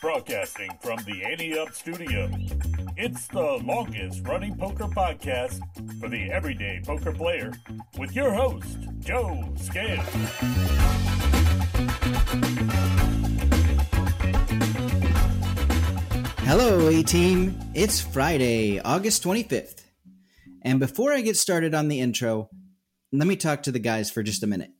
Broadcasting from the Ante Up Studio. It's the longest running poker podcast for the everyday poker player with your host, Joe Scales. Hello, A Team. It's Friday, August 25th. And before I get started on the intro, let me talk to the guys for just a minute.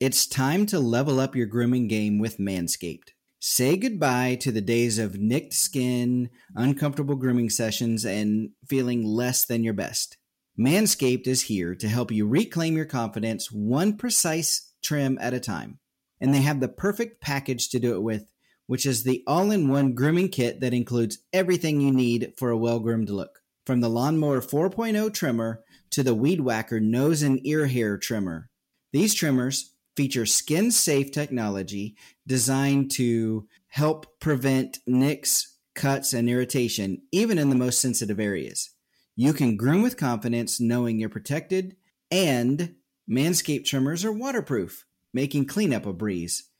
It's time to level up your grooming game with Manscaped. Say goodbye to the days of nicked skin, uncomfortable grooming sessions, and feeling less than your best. Manscaped is here to help you reclaim your confidence one precise trim at a time. And they have the perfect package to do it with which is the all in one grooming kit that includes everything you need for a well groomed look. From the Lawnmower 4.0 trimmer to the Weed Whacker nose and ear hair trimmer. These trimmers feature skin safe technology designed to help prevent nicks, cuts, and irritation, even in the most sensitive areas. You can groom with confidence knowing you're protected, and Manscaped trimmers are waterproof, making cleanup a breeze.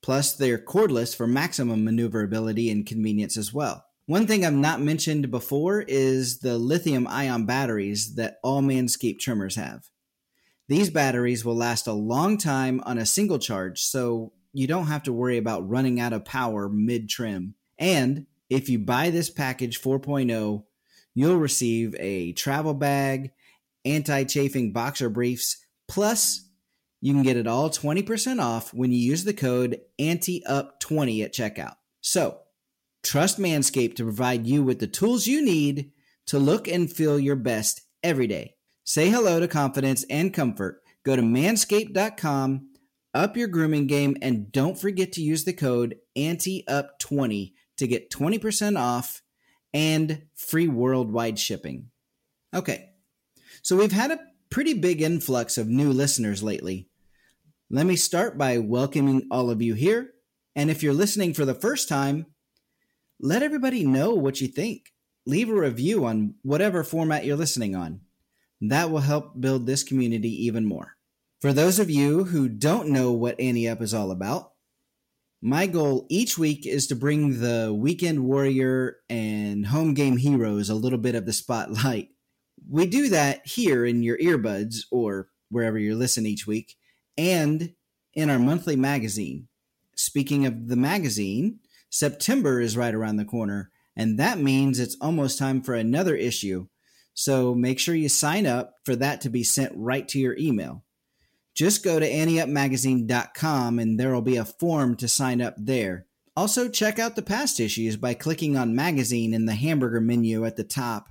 Plus, they're cordless for maximum maneuverability and convenience as well. One thing I've not mentioned before is the lithium ion batteries that all Manscaped trimmers have. These batteries will last a long time on a single charge, so you don't have to worry about running out of power mid trim. And if you buy this package 4.0, you'll receive a travel bag, anti chafing boxer briefs, plus you can get it all 20% off when you use the code ANTEUP20 at checkout. So, trust Manscaped to provide you with the tools you need to look and feel your best every day. Say hello to confidence and comfort. Go to manscaped.com, up your grooming game, and don't forget to use the code ANTEUP20 to get 20% off and free worldwide shipping. Okay, so we've had a pretty big influx of new listeners lately. Let me start by welcoming all of you here. And if you're listening for the first time, let everybody know what you think. Leave a review on whatever format you're listening on. That will help build this community even more. For those of you who don't know what Ante Up is all about, my goal each week is to bring the weekend warrior and home game heroes a little bit of the spotlight we do that here in your earbuds or wherever you're listening each week and in our monthly magazine. Speaking of the magazine, September is right around the corner, and that means it's almost time for another issue. So make sure you sign up for that to be sent right to your email. Just go to anteupmagazine.com and there will be a form to sign up there. Also, check out the past issues by clicking on magazine in the hamburger menu at the top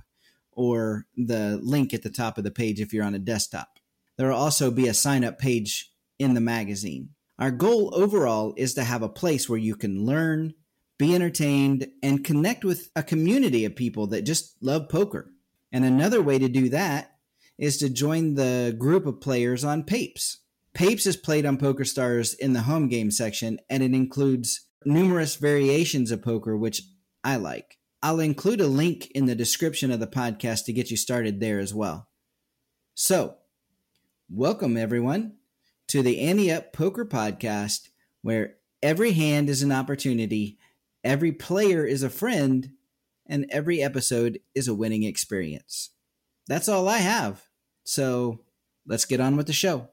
or the link at the top of the page if you're on a desktop. There will also be a sign up page in the magazine. Our goal overall is to have a place where you can learn, be entertained, and connect with a community of people that just love poker. And another way to do that is to join the group of players on Papes. Papes is played on PokerStars in the home game section, and it includes numerous variations of poker, which I like. I'll include a link in the description of the podcast to get you started there as well. So, welcome everyone to the Ante Up Poker Podcast, where every hand is an opportunity, every player is a friend, and every episode is a winning experience. That's all I have. So, let's get on with the show.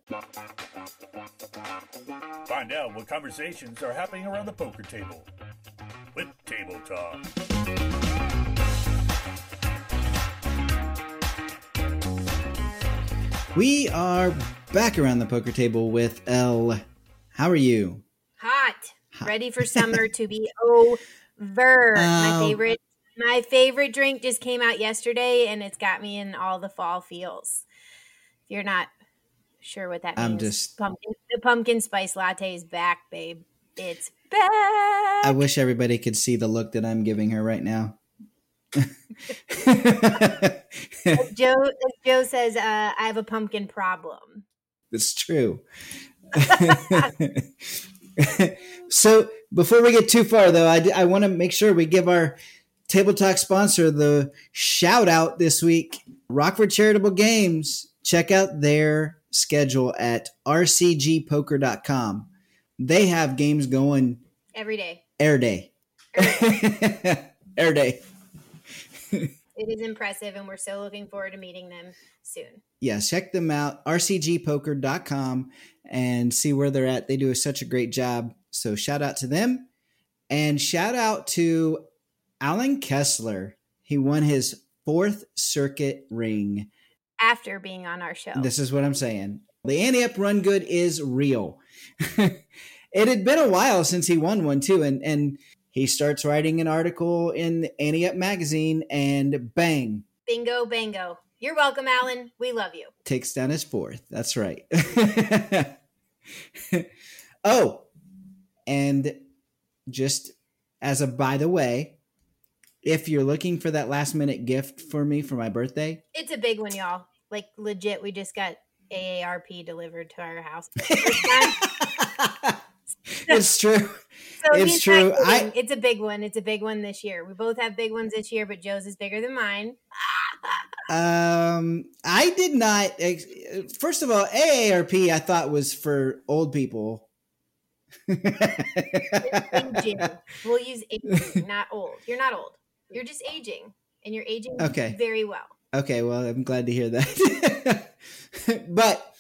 Find out what conversations are happening around the poker table with Table Talk. We are back around the poker table with Elle. How are you? Hot. Hot. Ready for summer to be over. my oh. favorite my favorite drink just came out yesterday and it's got me in all the fall feels. If you're not sure what that means, I'm just pumpkin, the pumpkin spice latte is back, babe. It's back. I wish everybody could see the look that I'm giving her right now. Joe Joe says, uh, "I have a pumpkin problem." It's true. so before we get too far, though, I, I want to make sure we give our Table Talk sponsor the shout out this week. Rockford Charitable Games. Check out their schedule at rcgpoker.com. They have games going every day. Air day. Air day. it is impressive, and we're so looking forward to meeting them soon. Yes, check them out, rcgpoker.com, and see where they're at. They do such a great job. So shout out to them. And shout out to Allen Kessler. He won his fourth circuit ring. After being on our show. This is what I'm saying. The Ante Up Run Good is real. it had been a while since he won one too, and and he starts writing an article in Ante Up magazine, and bang, bingo, bingo. You're welcome, Allen. We love you. Takes down his fourth. That's right. oh, and just as a by the way, if you're looking for that last minute gift for me for my birthday, it's a big one, y'all. Like legit, we just got AARP delivered to our house. it's true. So it's true. I, it's a big one. It's a big one this year. We both have big ones this year, but Joe's is bigger than mine. um, I did not. First of all, AARP I thought was for old people. We'll use aging, not old. You're not old. You're just aging, and you're aging okay. very well. Okay, well, I'm glad to hear that. but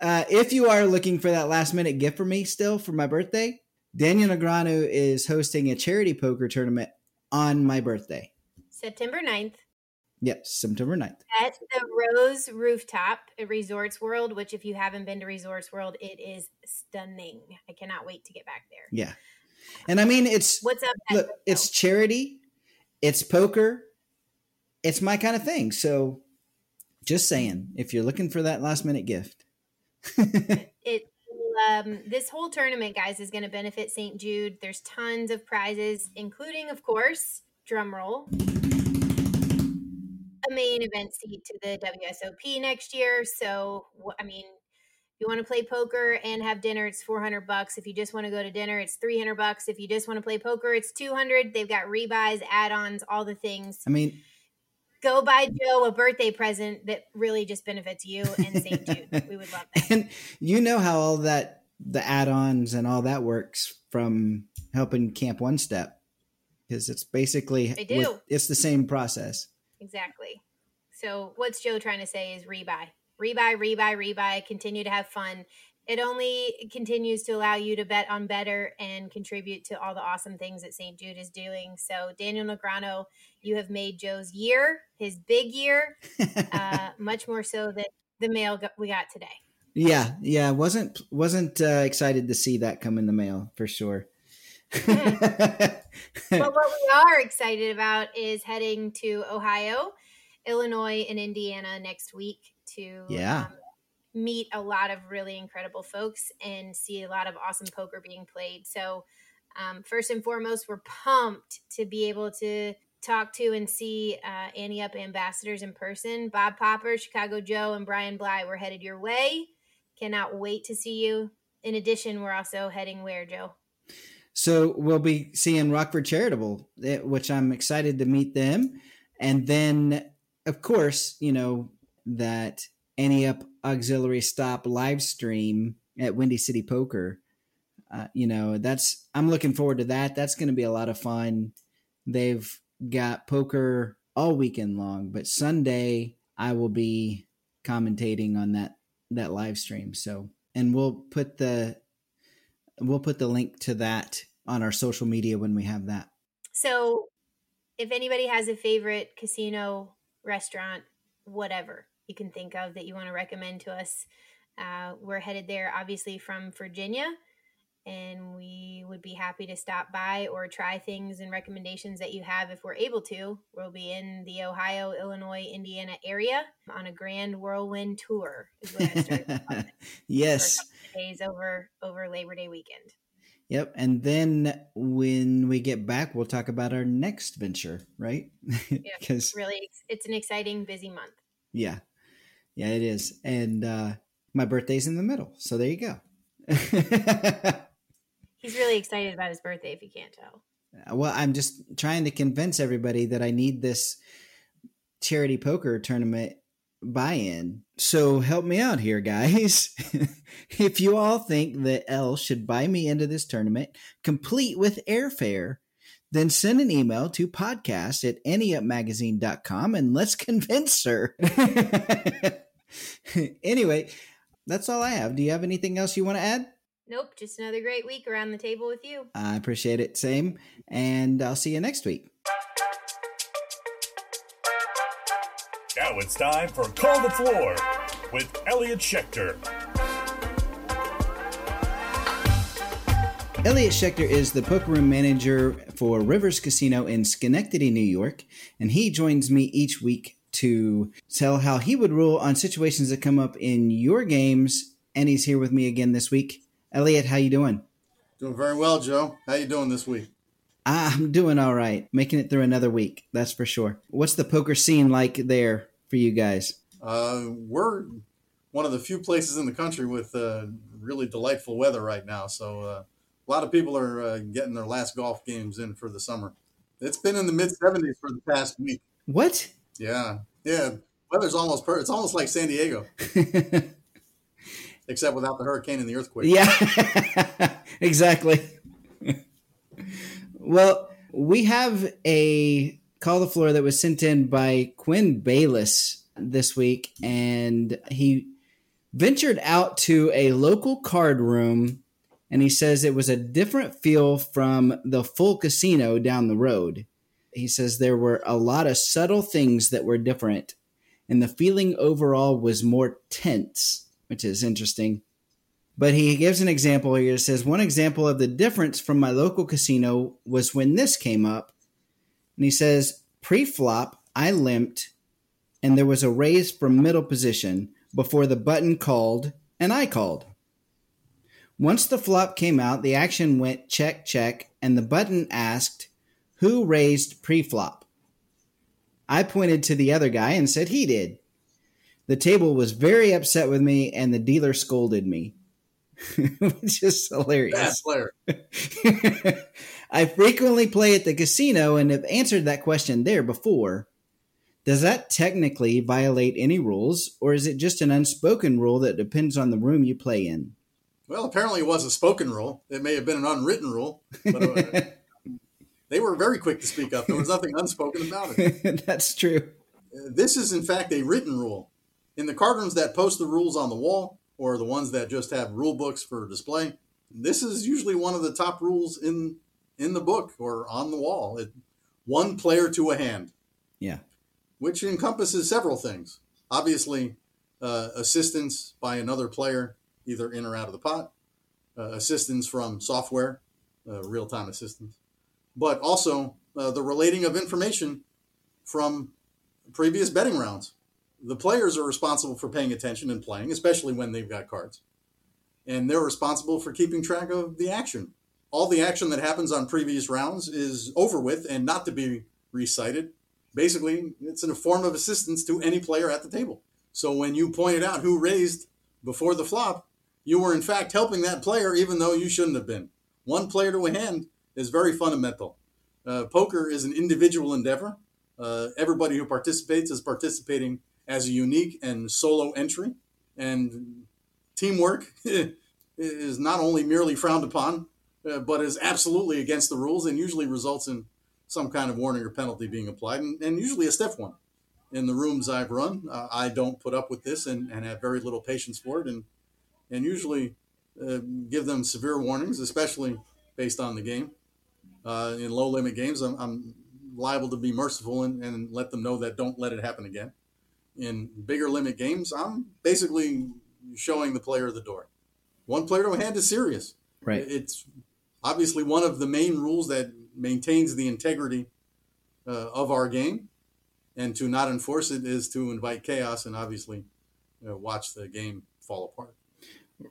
uh, if you are looking for that last minute gift for me still for my birthday, Daniel Negreanu is hosting a charity poker tournament on my birthday. September 9th. Yes, September 9th. At the Rose Rooftop at Resorts World, which, if you haven't been to Resorts World, it is stunning. I cannot wait to get back there. Yeah. And I mean, it's what's up? Look, it's charity, it's poker, it's my kind of thing. So just saying, if you're looking for that last minute gift, it um, this whole tournament, guys, is going to benefit St. Jude. There's tons of prizes, including, of course, drum roll, a main event seat to the WSOP next year. So, I mean, you want to play poker and have dinner, it's 400 bucks. If you just want to go to dinner, it's 300 bucks. If you just want to play poker, it's 200. They've got rebuys, add-ons, all the things. I mean, go buy Joe a birthday present that really just benefits you and St. Jude. we would love that. And you know how all that the add-ons and all that works from helping Camp One Step because it's basically. With, it's the same process. Exactly. So what's Joe trying to say is rebuy, rebuy, rebuy, rebuy. Continue to have fun. It only continues to allow you to bet on better and contribute to all the awesome things that St. Jude is doing. So Daniel Negreanu you have made Joe's year, his big year, uh, much more so than the mail we got today. Yeah, yeah, wasn't wasn't uh, excited to see that come in the mail for sure. but what we are excited about is heading to Ohio, Illinois, and Indiana next week to yeah. Um, meet a lot of really incredible folks and see a lot of awesome poker being played. So, um, first and foremost, we're pumped to be able to talk to and see uh, Ante Up ambassadors in person. Bob Popper, Chicago Joe, and Brian Bly, we're headed your way. Cannot wait to see you. In addition, we're also heading where, Joe? So we'll be seeing Rockford Charitable, eh, which I'm excited to meet them. And then, of course, you know, that Ante Up Auxiliary Stop live stream at Windy City Poker. Uh, you know, that's, I'm looking forward to that. That's going to be a lot of fun. They've got poker all weekend long, but Sunday I will be commentating on that that live stream. So, and we'll put the we'll put the link to that on our social media when we have that. So, if anybody has a favorite casino, restaurant, whatever you can think of that you want to recommend to us, uh, we're headed there obviously from Virginia and we would be happy to stop by or try things and recommendations that you have if we're able to. We'll be in the Ohio, Illinois, Indiana area on a grand whirlwind tour. Is what yes, days over over Labor Day weekend. Yep. And then when we get back, we'll talk about our next venture, right? Because yeah, really, it's an exciting, busy month. Yeah. Yeah, it is. And uh, my birthday's in the middle. So there you go. He's really excited about his birthday, if you can't tell. Well, I'm just trying to convince everybody that I need this charity poker tournament buy in. So help me out here, guys. if you all think that Elle should buy me into this tournament, complete with airfare, then send an email to podcast at anteupmagazine.com and let's convince her. anyway, that's all I have. Do you have anything else you want to add? Nope, just another great week around the table with you. I appreciate it. Same. And I'll see you next week. Now it's time for Call the Floor with Elliott Schechter. Elliott Schechter is the poker room manager for Rivers Casino in Schenectady, New York, and he joins me each week to tell how he would rule on situations that come up in your games. And he's here with me again this week. Elliott, how you doing? Doing very well, Joe. How you doing this week? I'm doing all right, making it through another week. That's for sure. What's the poker scene like there for you guys? Uh, we're one of the few places in the country with uh, really delightful weather right now. So uh, a lot of people are uh, getting their last golf games in for the summer. It's been in the mid 70s for the past week. What? Yeah, yeah. Weather's almost per- It's almost like San Diego, except without the hurricane and the earthquake. Yeah, exactly. Well, we have a call the floor that was sent in by Quinn Bayless this week, and he ventured out to a local card room and he says it was a different feel from the full casino down the road. He says there were a lot of subtle things that were different, and the feeling overall was more tense, which is interesting. But he gives an example here. It says, One example of the difference from my local casino was when this came up. And he says, Pre flop, I limped, and there was a raise from middle position before the button called, and I called. Once the flop came out, the action went check, check, and the button asked, Who raised pre flop? I pointed to the other guy and said he did. The table was very upset with me, and the dealer scolded me. which is hilarious. Player. I frequently play at the casino and have answered that question there before. Does that technically violate any rules, or is it just an unspoken rule that depends on the room you play in? Well, apparently it was a spoken rule. It may have been an unwritten rule, but uh, they were very quick to speak up. There was nothing unspoken about it. That's true. This is, in fact, a written rule. In the card rooms that post the rules on the wall, or the ones that just have rule books for display. This is usually one of the top rules in in the book or on the wall. It, one player to a hand. Yeah. Which encompasses several things. Obviously, uh, assistance by another player, either in or out of the pot, uh, assistance from software, uh, real time assistance, but also uh, the relating of information from previous betting rounds the players are responsible for paying attention and playing, especially when they've got cards. And they're responsible for keeping track of the action. All the action that happens on previous rounds is over with and not to be recited. Basically, it's in a form of assistance to any player at the table. So when you pointed out who raised before the flop, you were in fact helping that player even though you shouldn't have been. One player to a hand is very fundamental. Uh, poker is an individual endeavor. Uh, everybody who participates is participating as a unique and solo entry. And teamwork is not only merely frowned upon, uh, but is absolutely against the rules and usually results in some kind of warning or penalty being applied, and, and usually a stiff one. In the rooms I've run, uh, I don't put up with this and, and have very little patience for it, and and usually uh, give them severe warnings, especially based on the game. Uh, in low limit games, I'm, I'm liable to be merciful and, and let them know that don't let it happen again in bigger limit games, I'm basically showing the player the door. One player to a hand is serious. Right. It's obviously one of the main rules that maintains the integrity uh, of our game, and to not enforce it is to invite chaos and obviously watch the game fall apart.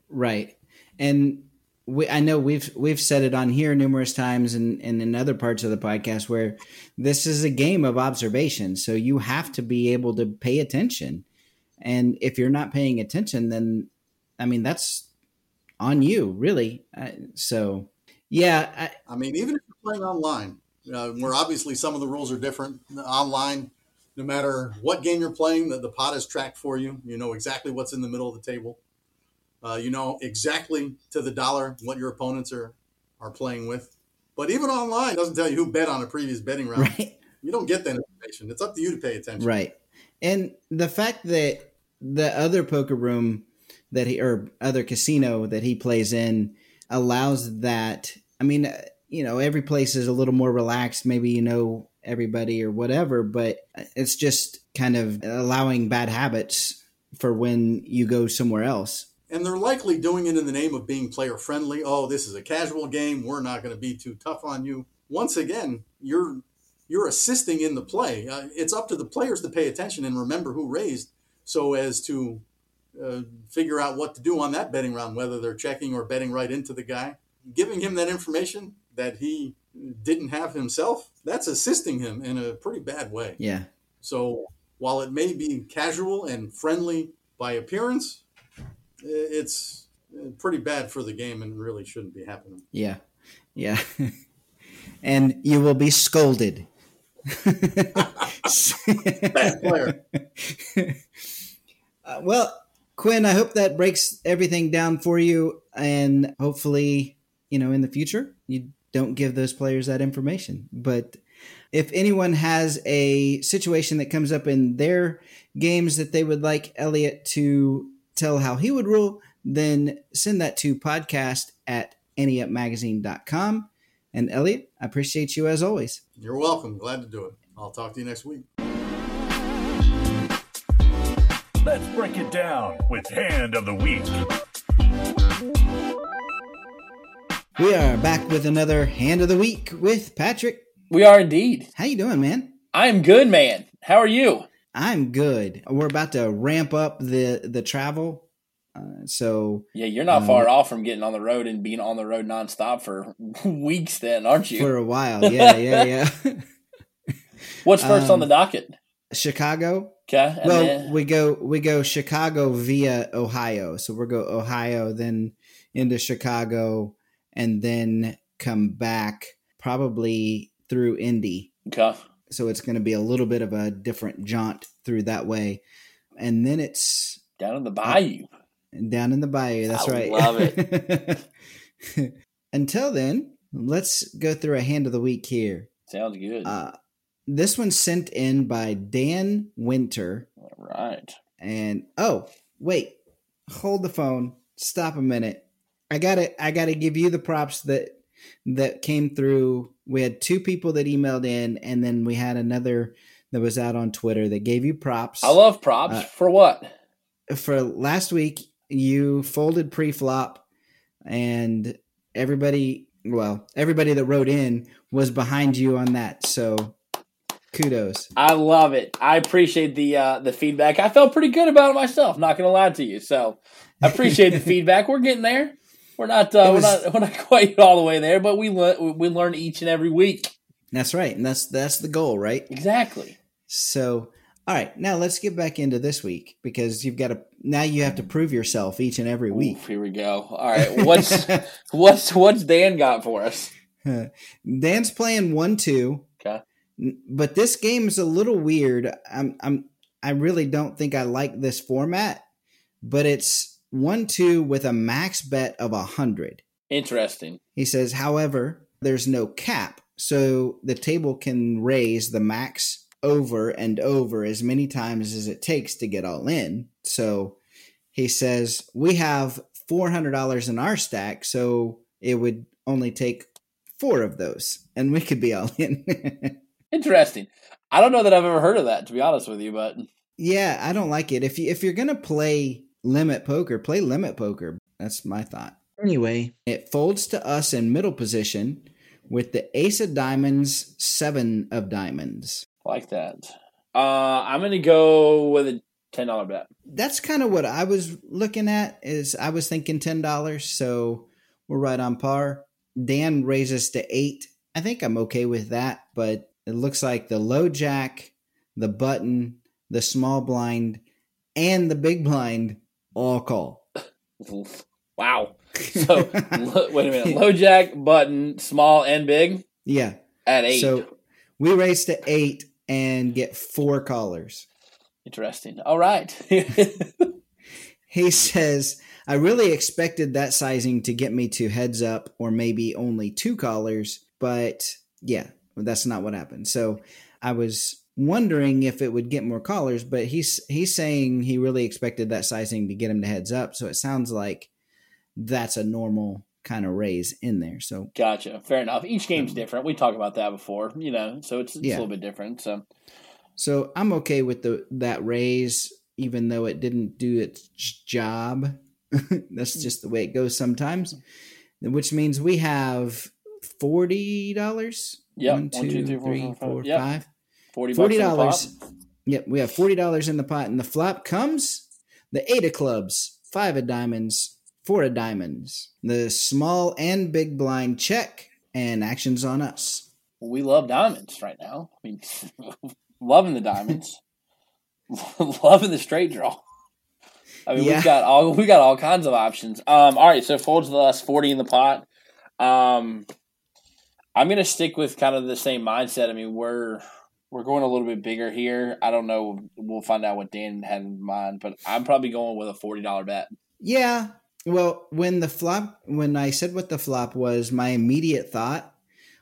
Right. And we, I know we've we've said it on here numerous times and, and in other parts of the podcast where this is a game of observation. So you have to be able to pay attention. And if you're not paying attention, then I mean that's on you, really. So yeah, I, I, mean, even if you're playing online, uh, where obviously some of the rules are different online. No matter what game you're playing, the, the pot is tracked for you. You know exactly what's in the middle of the table. Uh, you know exactly to the dollar what your opponents are are playing with. But even online, doesn't tell you who bet on a previous betting round. Right. You don't get that information. It's up to you to pay attention. Right. And the fact that the other poker room that he or other casino that he plays in allows that. I mean, uh, you know, every place is a little more relaxed. Maybe you know everybody or whatever, but it's just kind of allowing bad habits for when you go somewhere else and they're likely doing it in the name of being player friendly. Oh, this is a casual game. We're not going to be too tough on you. Once again, you're you're assisting in the play. Uh, it's up to the players to pay attention and remember who raised, so as to uh, figure out what to do on that betting round, whether they're checking or betting right into the guy, giving him that information that he didn't have himself. That's assisting him in a pretty bad way. Yeah. So while it may be casual and friendly by appearance, it's pretty bad for the game and really shouldn't be happening. Yeah, yeah, and you will be scolded. bad player. Uh, well, Quinn, I hope that breaks everything down for you, and hopefully, you know, in the future, you don't give those players that information. But if anyone has a situation that comes up in their games that they would like Elliott to tell how he would rule, then send that to podcast at anteupmagazine.com. And Elliott, I appreciate you as always. You're welcome. Glad to do it. I'll talk to you next week. Let's break it down with Hand of the Week. We are back with another Hand of the Week with Patrick. We are indeed. How you doing, man? I'm good, man. How are you? I'm good. We're about to ramp up the the travel. Uh, so yeah, you're not um, far off from getting on the road and being on the road nonstop for weeks, then, aren't you? For a while, yeah, yeah, yeah. What's first um, on the docket? Chicago. Okay. Well, then... we go we go Chicago via Ohio, so we'll go Ohio, then into Chicago, and then come back probably through Indy. Okay so it's going to be a little bit of a different jaunt through that way. And then it's down in the bayou. Down in the bayou. That's I right. Love it. Until then, let's go through a hand of the week here. Sounds good. Uh, this one's sent in by Dan Winter. All right. And oh, wait, hold the phone. Stop a minute. I gotta, I gotta give you the props that that came through. We had two people that emailed in, and then we had another that was out on Twitter that gave you props. I love props uh, for what? For last week, you folded pre-flop, and everybody, well, everybody that wrote in was behind you on that. So kudos. I love it. I appreciate the uh, the feedback. I felt pretty good about it myself. Not gonna lie to you. So I appreciate the feedback. We're getting there. We're not, uh, was, we're not, we're not quite all the way there, but we learn, we learn each and every week. That's right, and that's that's the goal, right? Exactly. So, all right, now let's get back into this week because you've got to now you have to prove yourself each and every week. Oof, here we go. All right, what's what's what's Dan got for us? Dan's playing one two. Okay. But this game is a little weird. I'm I'm I really don't think I like this format, but it's one two with a max bet of a hundred. Interesting. He says, however, there's no cap, so the table can raise the max over and over as many times as it takes to get all in. So he says we have four hundred dollars in our stack, so it would only take four of those, and we could be all in. Interesting. I don't know that I've ever heard of that, to be honest with you, but yeah, I don't like it. If you if you're gonna play limit poker, play limit poker. That's my thought. Anyway, it folds to us in middle position with the ace of diamonds, seven of diamonds. Like that. Uh, I'm going to go with a $10 bet. That's kind of what I was looking at is I was thinking $10. So we're right on par. Dan raises to eight. I think I'm okay with that, but it looks like the low jack, the button, the small blind, and the big blind all call. Wow. So lo- wait a minute. Low jack, button, small and big Yeah. at eight. So we raise to eight and get four callers. Interesting. All right. He says, I really expected that sizing to get me to heads up or maybe only two callers, but yeah, that's not what happened. So I was wondering if it would get more callers, but he's he's saying he really expected that sizing to get him to heads up. So it sounds like that's a normal kind of raise in there. So gotcha. Fair enough. Each game's different. We talked about that before, you know, so it's, it's Yeah. a little bit different. So So I'm okay with the that raise, even though it didn't do its job. That's mm. just the way it goes sometimes. Which means we have forty dollars. Yep. One, One, two, three, four, three, five, four, yep. five. Forty Forty bucks in the dollars. Yep, we have forty dollars in the pot, and the flop comes the eight of clubs, five of diamonds, four of diamonds, the small and big blind check, and actions on us. We love diamonds right now. I mean, loving the diamonds, loving the straight draw. I mean, Yeah. we've got all we got all kinds of options. Um, all right, so folds the last forty in the pot. Um, I'm gonna stick with kind of the same mindset. I mean, we're we're going a little bit bigger here. I don't know. We'll find out what Dan had in mind, but I'm probably going with a forty dollar bet. Yeah. Well, when the flop, when I said what the flop was, my immediate thought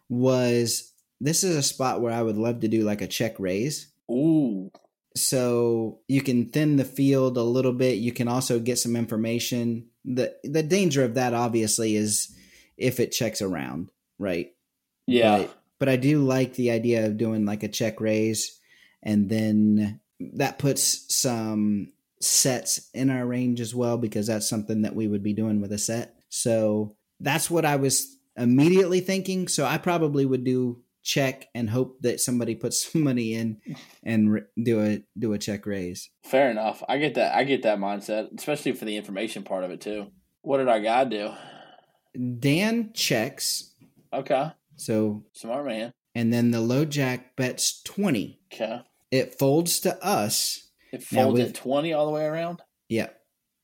was this is a spot where I would love to do like a check raise. Ooh, So you can thin the field a little bit. You can also get some information. the The danger of that, obviously, is if it checks around, right? yeah, But, but I do like the idea of doing like a check raise, and then that puts some sets in our range as well because that's something that we would be doing with a set. So that's what I was immediately thinking. So I probably would do check and hope that somebody puts some money in and r- do a do a check raise. fair enough. I get that. I get that mindset, especially for the information part of it too. What did our guy do? Dan checks. Okay, So smart man. and then the low jack bets 20. Okay. It folds to us. It folds at 20 all the way around. Yeah.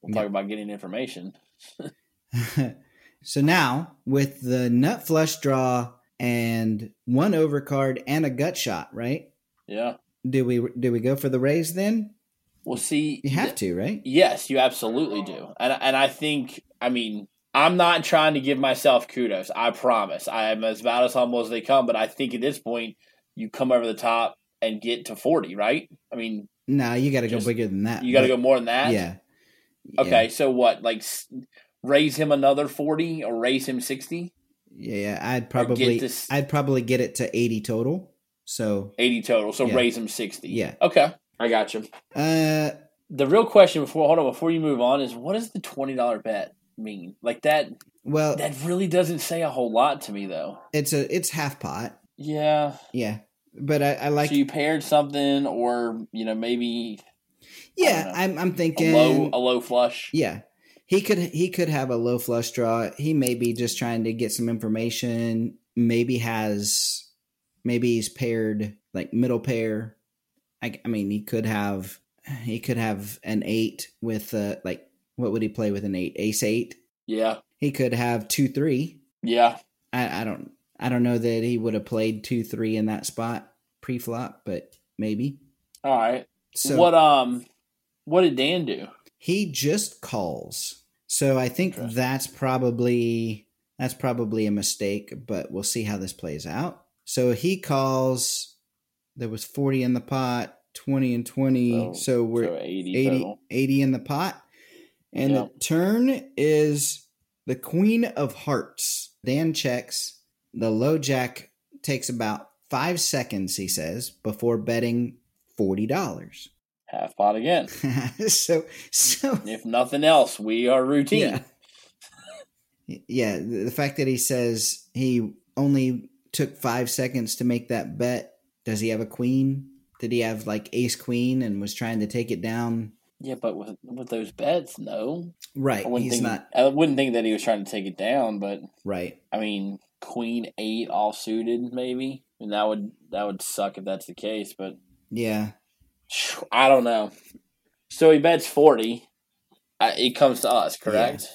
We'll talk about getting information. so now with the nut flush draw and one overcard and a gut shot, right? Yeah. Do we do we go for the raise then? We'll see. You have to, right? Yes, you absolutely do. And and I think I mean I'm not trying to give myself kudos. I promise. I am as about as humble as they come, but I think at this point you come over the top and get to 40, right? I mean, No, you got to go bigger than that. you got to go more than that. Yeah. Okay, so what? Like raise him another 40 or raise him 60? Yeah, yeah. I'd probably this- I'd probably get it to 80 total. So, 80 total. So Yeah. raise him 60. Yeah. Okay. I got you. uh The real question before hold on before you move on is what is the $20 bet mean? Like that well, that really doesn't say a whole lot to me though. it's a it's half pot. Yeah. Yeah. But I, I like so you paired something or, you know, maybe Yeah, know. I'm I'm a thinking low a low flush. Yeah. He could he could have a low flush draw. He may be just trying to get some information. Maybe has maybe he's paired like middle pair. I, I mean he could have he could have an eight with uh like what would he play with an eight? Ace eight. Yeah. He could have two three. Yeah. I, I don't I don't know that he would have played two three in that spot pre flop, but maybe. All right. So what um what did Dan do? He just calls. So I think Interesting. that's probably that's probably a mistake, but we'll see how this plays out. So he calls there was 40 in the pot, 20 and 20. So- So, we're so 80, 80, 80 in the pot. And Yeah. the turn is the queen of hearts. Dan checks. The low jack takes about 5 seconds, he says, before betting $40. Half pot again. so so if nothing else, we are routine. Yeah. yeah, the the fact that he says he only took five seconds to make that bet. Does he have a queen? Did he have like ace queen and was trying to take it down Yeah, but with with those bets, no. Right. I wouldn't He's think not I wouldn't think that he was trying to take it down, but right. I mean, queen eight all suited, maybe. And that would that would suck if that's the case, but Yeah. I don't know. So he bets forty. I, it comes to us, correct?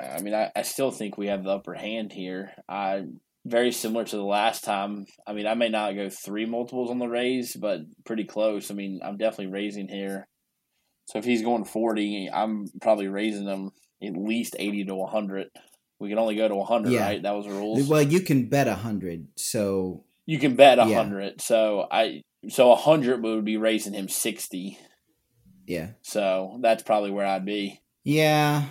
I mean, I, I still think we have the upper hand here. I very similar to the last time. I mean, I may not go three multiples on the raise, but pretty close. I mean, I'm definitely raising here. So if he's going forty, I'm probably raising him at least eighty to one hundred. We can only go to one hundred, Yeah. right? That was the rules. Well, you can bet a hundred. So You can bet a Yeah. hundred. So I so a hundred would be raising him sixty. yeah, So that's probably where I'd be. yeah.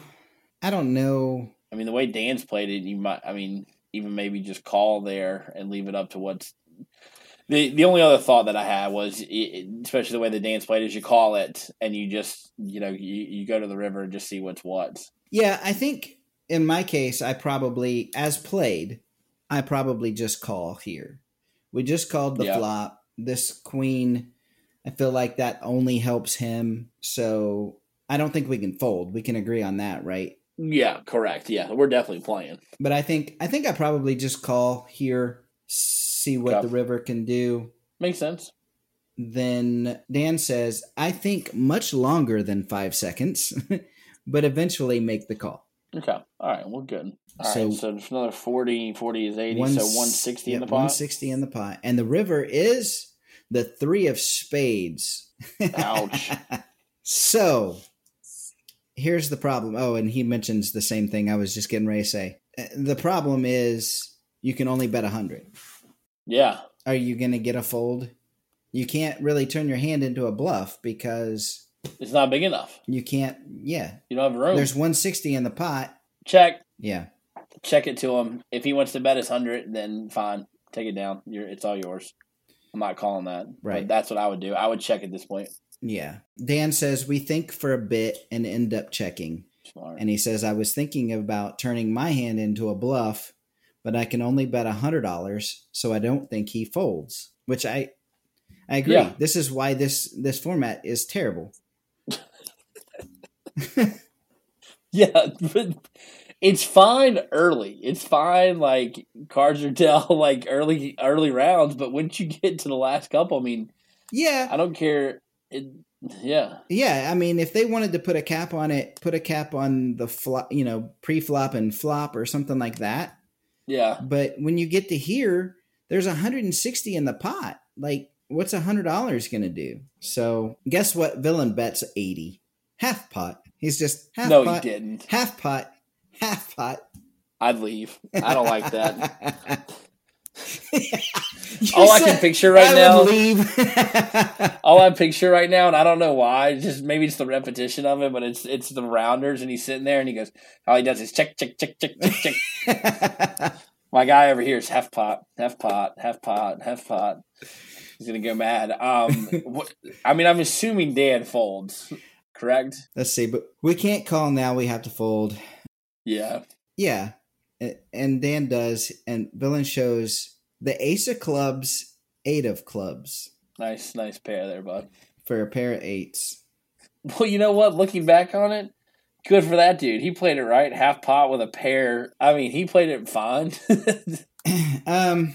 I don't know. I mean, the way Dan's played it, you might. I mean, even maybe just call there and leave it up to what's. The the only other thought that I had was, especially the way the Dan's played, is you call it and you just you know you, you go to the river and just see what's what. Yeah, I think in my case, I probably, as played, I probably just call here. We just called the Yeah. flop. This queen, I feel like that only helps him. So I don't think we can fold. We can agree on that, right? Yeah, correct. Yeah, we're definitely playing. But I think I think I probably just call here, see what the river can do. Makes sense. Then Dan says, I think much longer than five seconds, but eventually make the call. Okay. All right. We're good. All right. So- So, there's another 40. 40 is 80. One so s- 160 in the pot. 160 in the pot. And the river is the three of spades. Ouch. so here's the problem. Oh, and he mentions the same thing I was just getting ready to say. Uh, The problem is you can only bet 100. Yeah. Are you going to get a fold? You can't really turn your hand into a bluff because It's not big enough. you can't. Yeah. You don't have room. There's 160 in the pot. Check. Yeah. Check it to him. If he wants to bet his 100, then fine. Take it down. You're, it's all yours. I'm not calling that. Right. But that's what I would do. I would check at this point. Yeah. Dan says we think for a bit and end up checking. Smart. And he says, I was thinking about turning my hand into a bluff, but I can only bet a hundred dollars, so I don't think he folds. Which I I agree. Yeah. This is why this this format is terrible. Yeah, but it's fine early. It's fine like cards are dealt like early early rounds, but once you get to the last couple, I mean, Yeah. I don't care. It, yeah, Yeah, I mean, if they wanted to put a cap on it, put a cap on the flop, you know, pre-flop and flop or something like that. Yeah, But when you get to here, there's 160 in the pot. Like, what's a hundred dollars going to do? So, guess what? Villain bets 80, half pot. He's just half no, pot, he didn't. half pot, half pot. I'd leave. I don't like that. All I can picture right now- leave. All I picture right now, and I don't know why, just maybe it's the repetition of it, but it's it's the rounders, and he's sitting there, and he goes, all he does is check, check, check, check, check, check. My guy over here is half pot, half pot, half pot, half pot. He's gonna go mad. Um, what, I mean, I'm assuming Dan folds, correct? Let's see, but we can't call now. We have to fold. Yeah, Yeah, and Dan does, and villain shows the ace of clubs, eight of clubs nice, nice pair there, bud. for a pair of eights. Well, you know what? Looking back on it, good for that dude. He played it right, half pot with a pair. I mean, he played it fine. um,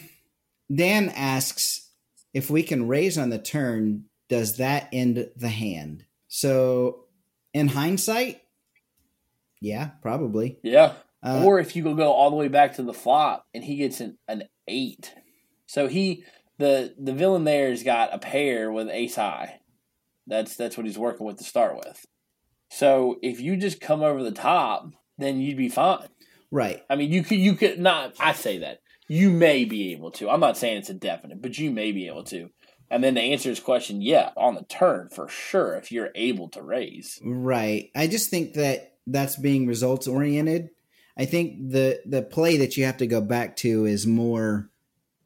Dan asks if we can raise on the turn. Does that end the hand? So, in hindsight, yeah, probably. yeah. Uh, or if you go go all the way back to the flop and he gets an, an eight. So he the the villain there's got a pair with ace high. That's that's what he's working with to start with. So if you just come over the top, then you'd be fine. right. I mean you could you could not I say that. You may be able to. I'm not saying it's a definite, but you may be able to. And then to answer his question, yeah, on the turn for sure if you're able to raise. Right. I just think that that's being results oriented. I think the the play that you have to go back to is more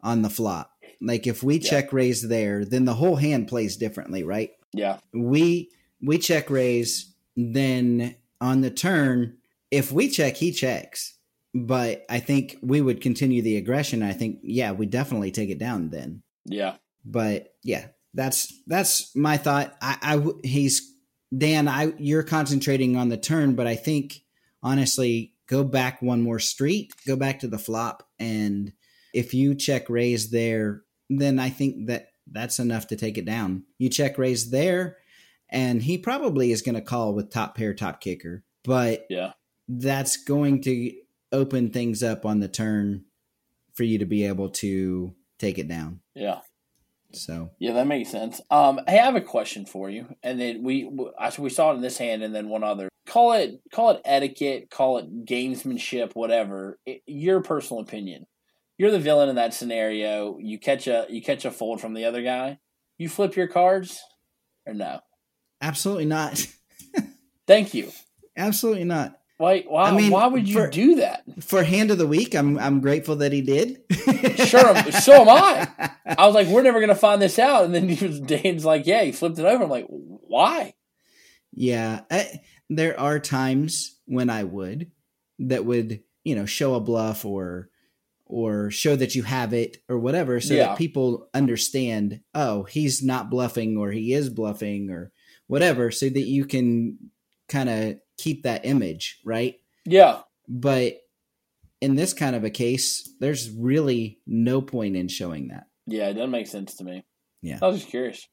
on the flop. Like if we Yeah. check raise there, then the whole hand plays differently, right? Yeah. We we check raise, then on the turn, if we check, he checks. But I think we would continue the aggression. I think, yeah, we definitely take it down then. Yeah. But yeah, that's that's my thought. I, I he's Dan, I you're concentrating on the turn, but I think honestly, go back one more street, go back to the flop, and if you check raise there, then I think that that's enough to take it down. You check raise there, and he probably is going to call with top pair, top kicker, but Yeah. that's going to open things up on the turn for you to be able to take it down. Yeah. So Yeah, that makes sense. Um, hey, I have a question for you, and then we we saw it in this hand, and then one other. Call it call it etiquette, call it gamesmanship, whatever. It, your personal opinion. You're the villain in that scenario. You catch a you catch a fold from the other guy. You flip your cards, or no? absolutely not. Thank you. absolutely not. Why? Why? I mean, why would you for- do that? For hand of the week, I'm I'm grateful that he did. Sure, so am I. I was like, we're never gonna find this out, and then he was, Dane's like, yeah, he flipped it over. I'm like, why? Yeah, I, there are times when I would that would you know show a bluff or or show that you have it or whatever, so Yeah. that people understand. Oh, he's not bluffing, or he is bluffing, or whatever, so that you can kind of keep that image right. Yeah, But in this kind of a case, there's really no point in showing that. yeah, it doesn't make sense to me. Yeah. I was just curious.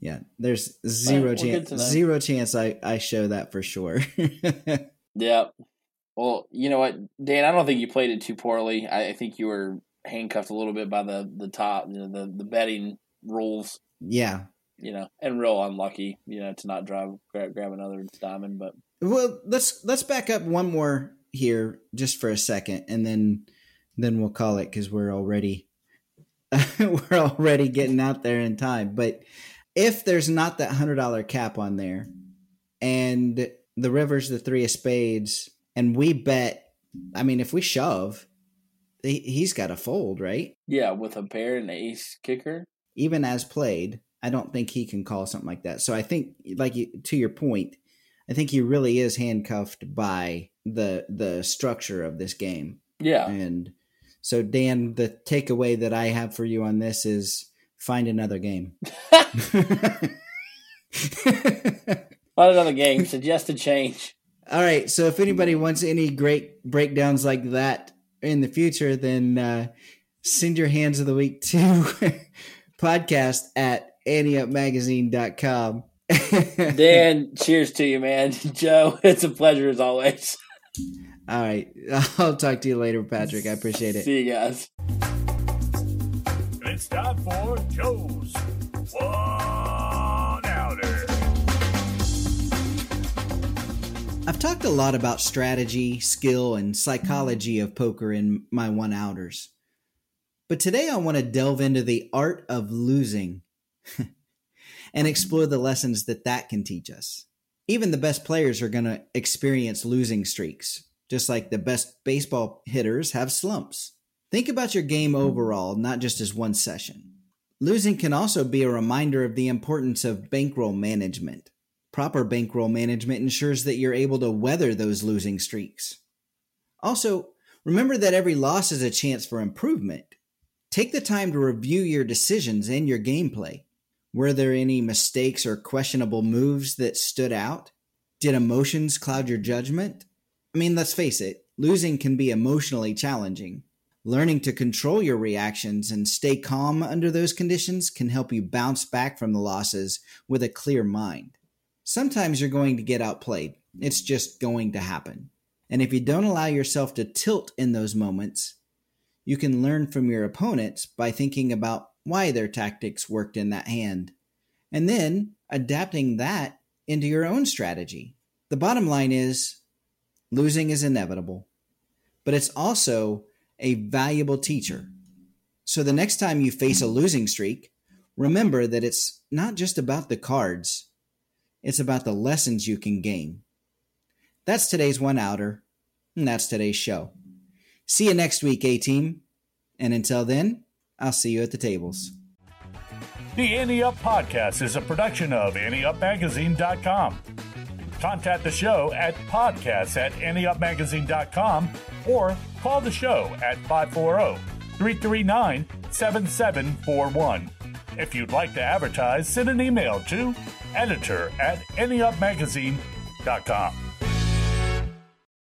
Yeah, there's zero good chance zero chance I I show that for sure. Yeah. Well, you know what, Dan? I don't think you played it too poorly. I, I think you were handcuffed a little bit by the the top, you know, the the betting rules. yeah. You know, and real unlucky, you know, to not drive grab, grab another diamond. But Well, let's let's back up one more here just for a second, and then then we'll call it because we're already we're already getting out there in time. But if there's not that hundred dollar cap on there, and the river's the three of spades, and we bet, I mean, if we shove, he, he's got to fold, right? yeah, with a pair and ace kicker. even as played, I don't think he can call something like that. So I think, like you, to your point, I think he really is handcuffed by the the structure of this game. Yeah, And so, Dan, the takeaway that I have for you on this is find another game. not another game. Suggest a change. All right. So if anybody wants any great breakdowns like that in the future, then uh, send your hands of the week to podcast at anteupmagazine.com. Dan, cheers to you, man. Joe, it's a pleasure as always. All right. I'll talk to you later, Patrick. I appreciate it. See you guys. It's time for Joe's One Outer. I've talked a lot about strategy, skill, and psychology of poker in my one outers. But today I want to delve into the art of losing and explore the lessons that that can teach us. Even the best players are going to experience losing streaks, just like the best baseball hitters have slumps. Think about your game hmm. overall, not just as one session. Losing can also be a reminder of the importance of bankroll management. Proper bankroll management ensures that you're able to weather those losing streaks. Also, remember that every loss is a chance for improvement. Take the time to review your decisions and your gameplay. Were there any mistakes or questionable moves that stood out? Did emotions cloud your judgment? I mean, let's face it, losing can be emotionally challenging. Learning to control your reactions and stay calm under those conditions can help you bounce back from the losses with a clear mind. Sometimes you're going to get outplayed. It's just going to happen. And if you don't allow yourself to tilt in those moments, you can learn from your opponents by thinking about why their tactics worked in that hand, and then adapting that into your own strategy. The bottom line is losing is inevitable, but it's also a valuable teacher. So the next time you face a losing streak, remember that it's not just about the cards, it's about the lessons you can gain. That's today's one outer, and that's today's show. See you next week, A Team. And until then, I'll see you at the tables. The Ante Up Podcast is a production of AnteUpMagazine.com. Contact the show at podcasts at AnteUpMagazine.com or call the show at 540 339 7741. If you'd like to advertise, send an email to editor at anteupmagazine.com.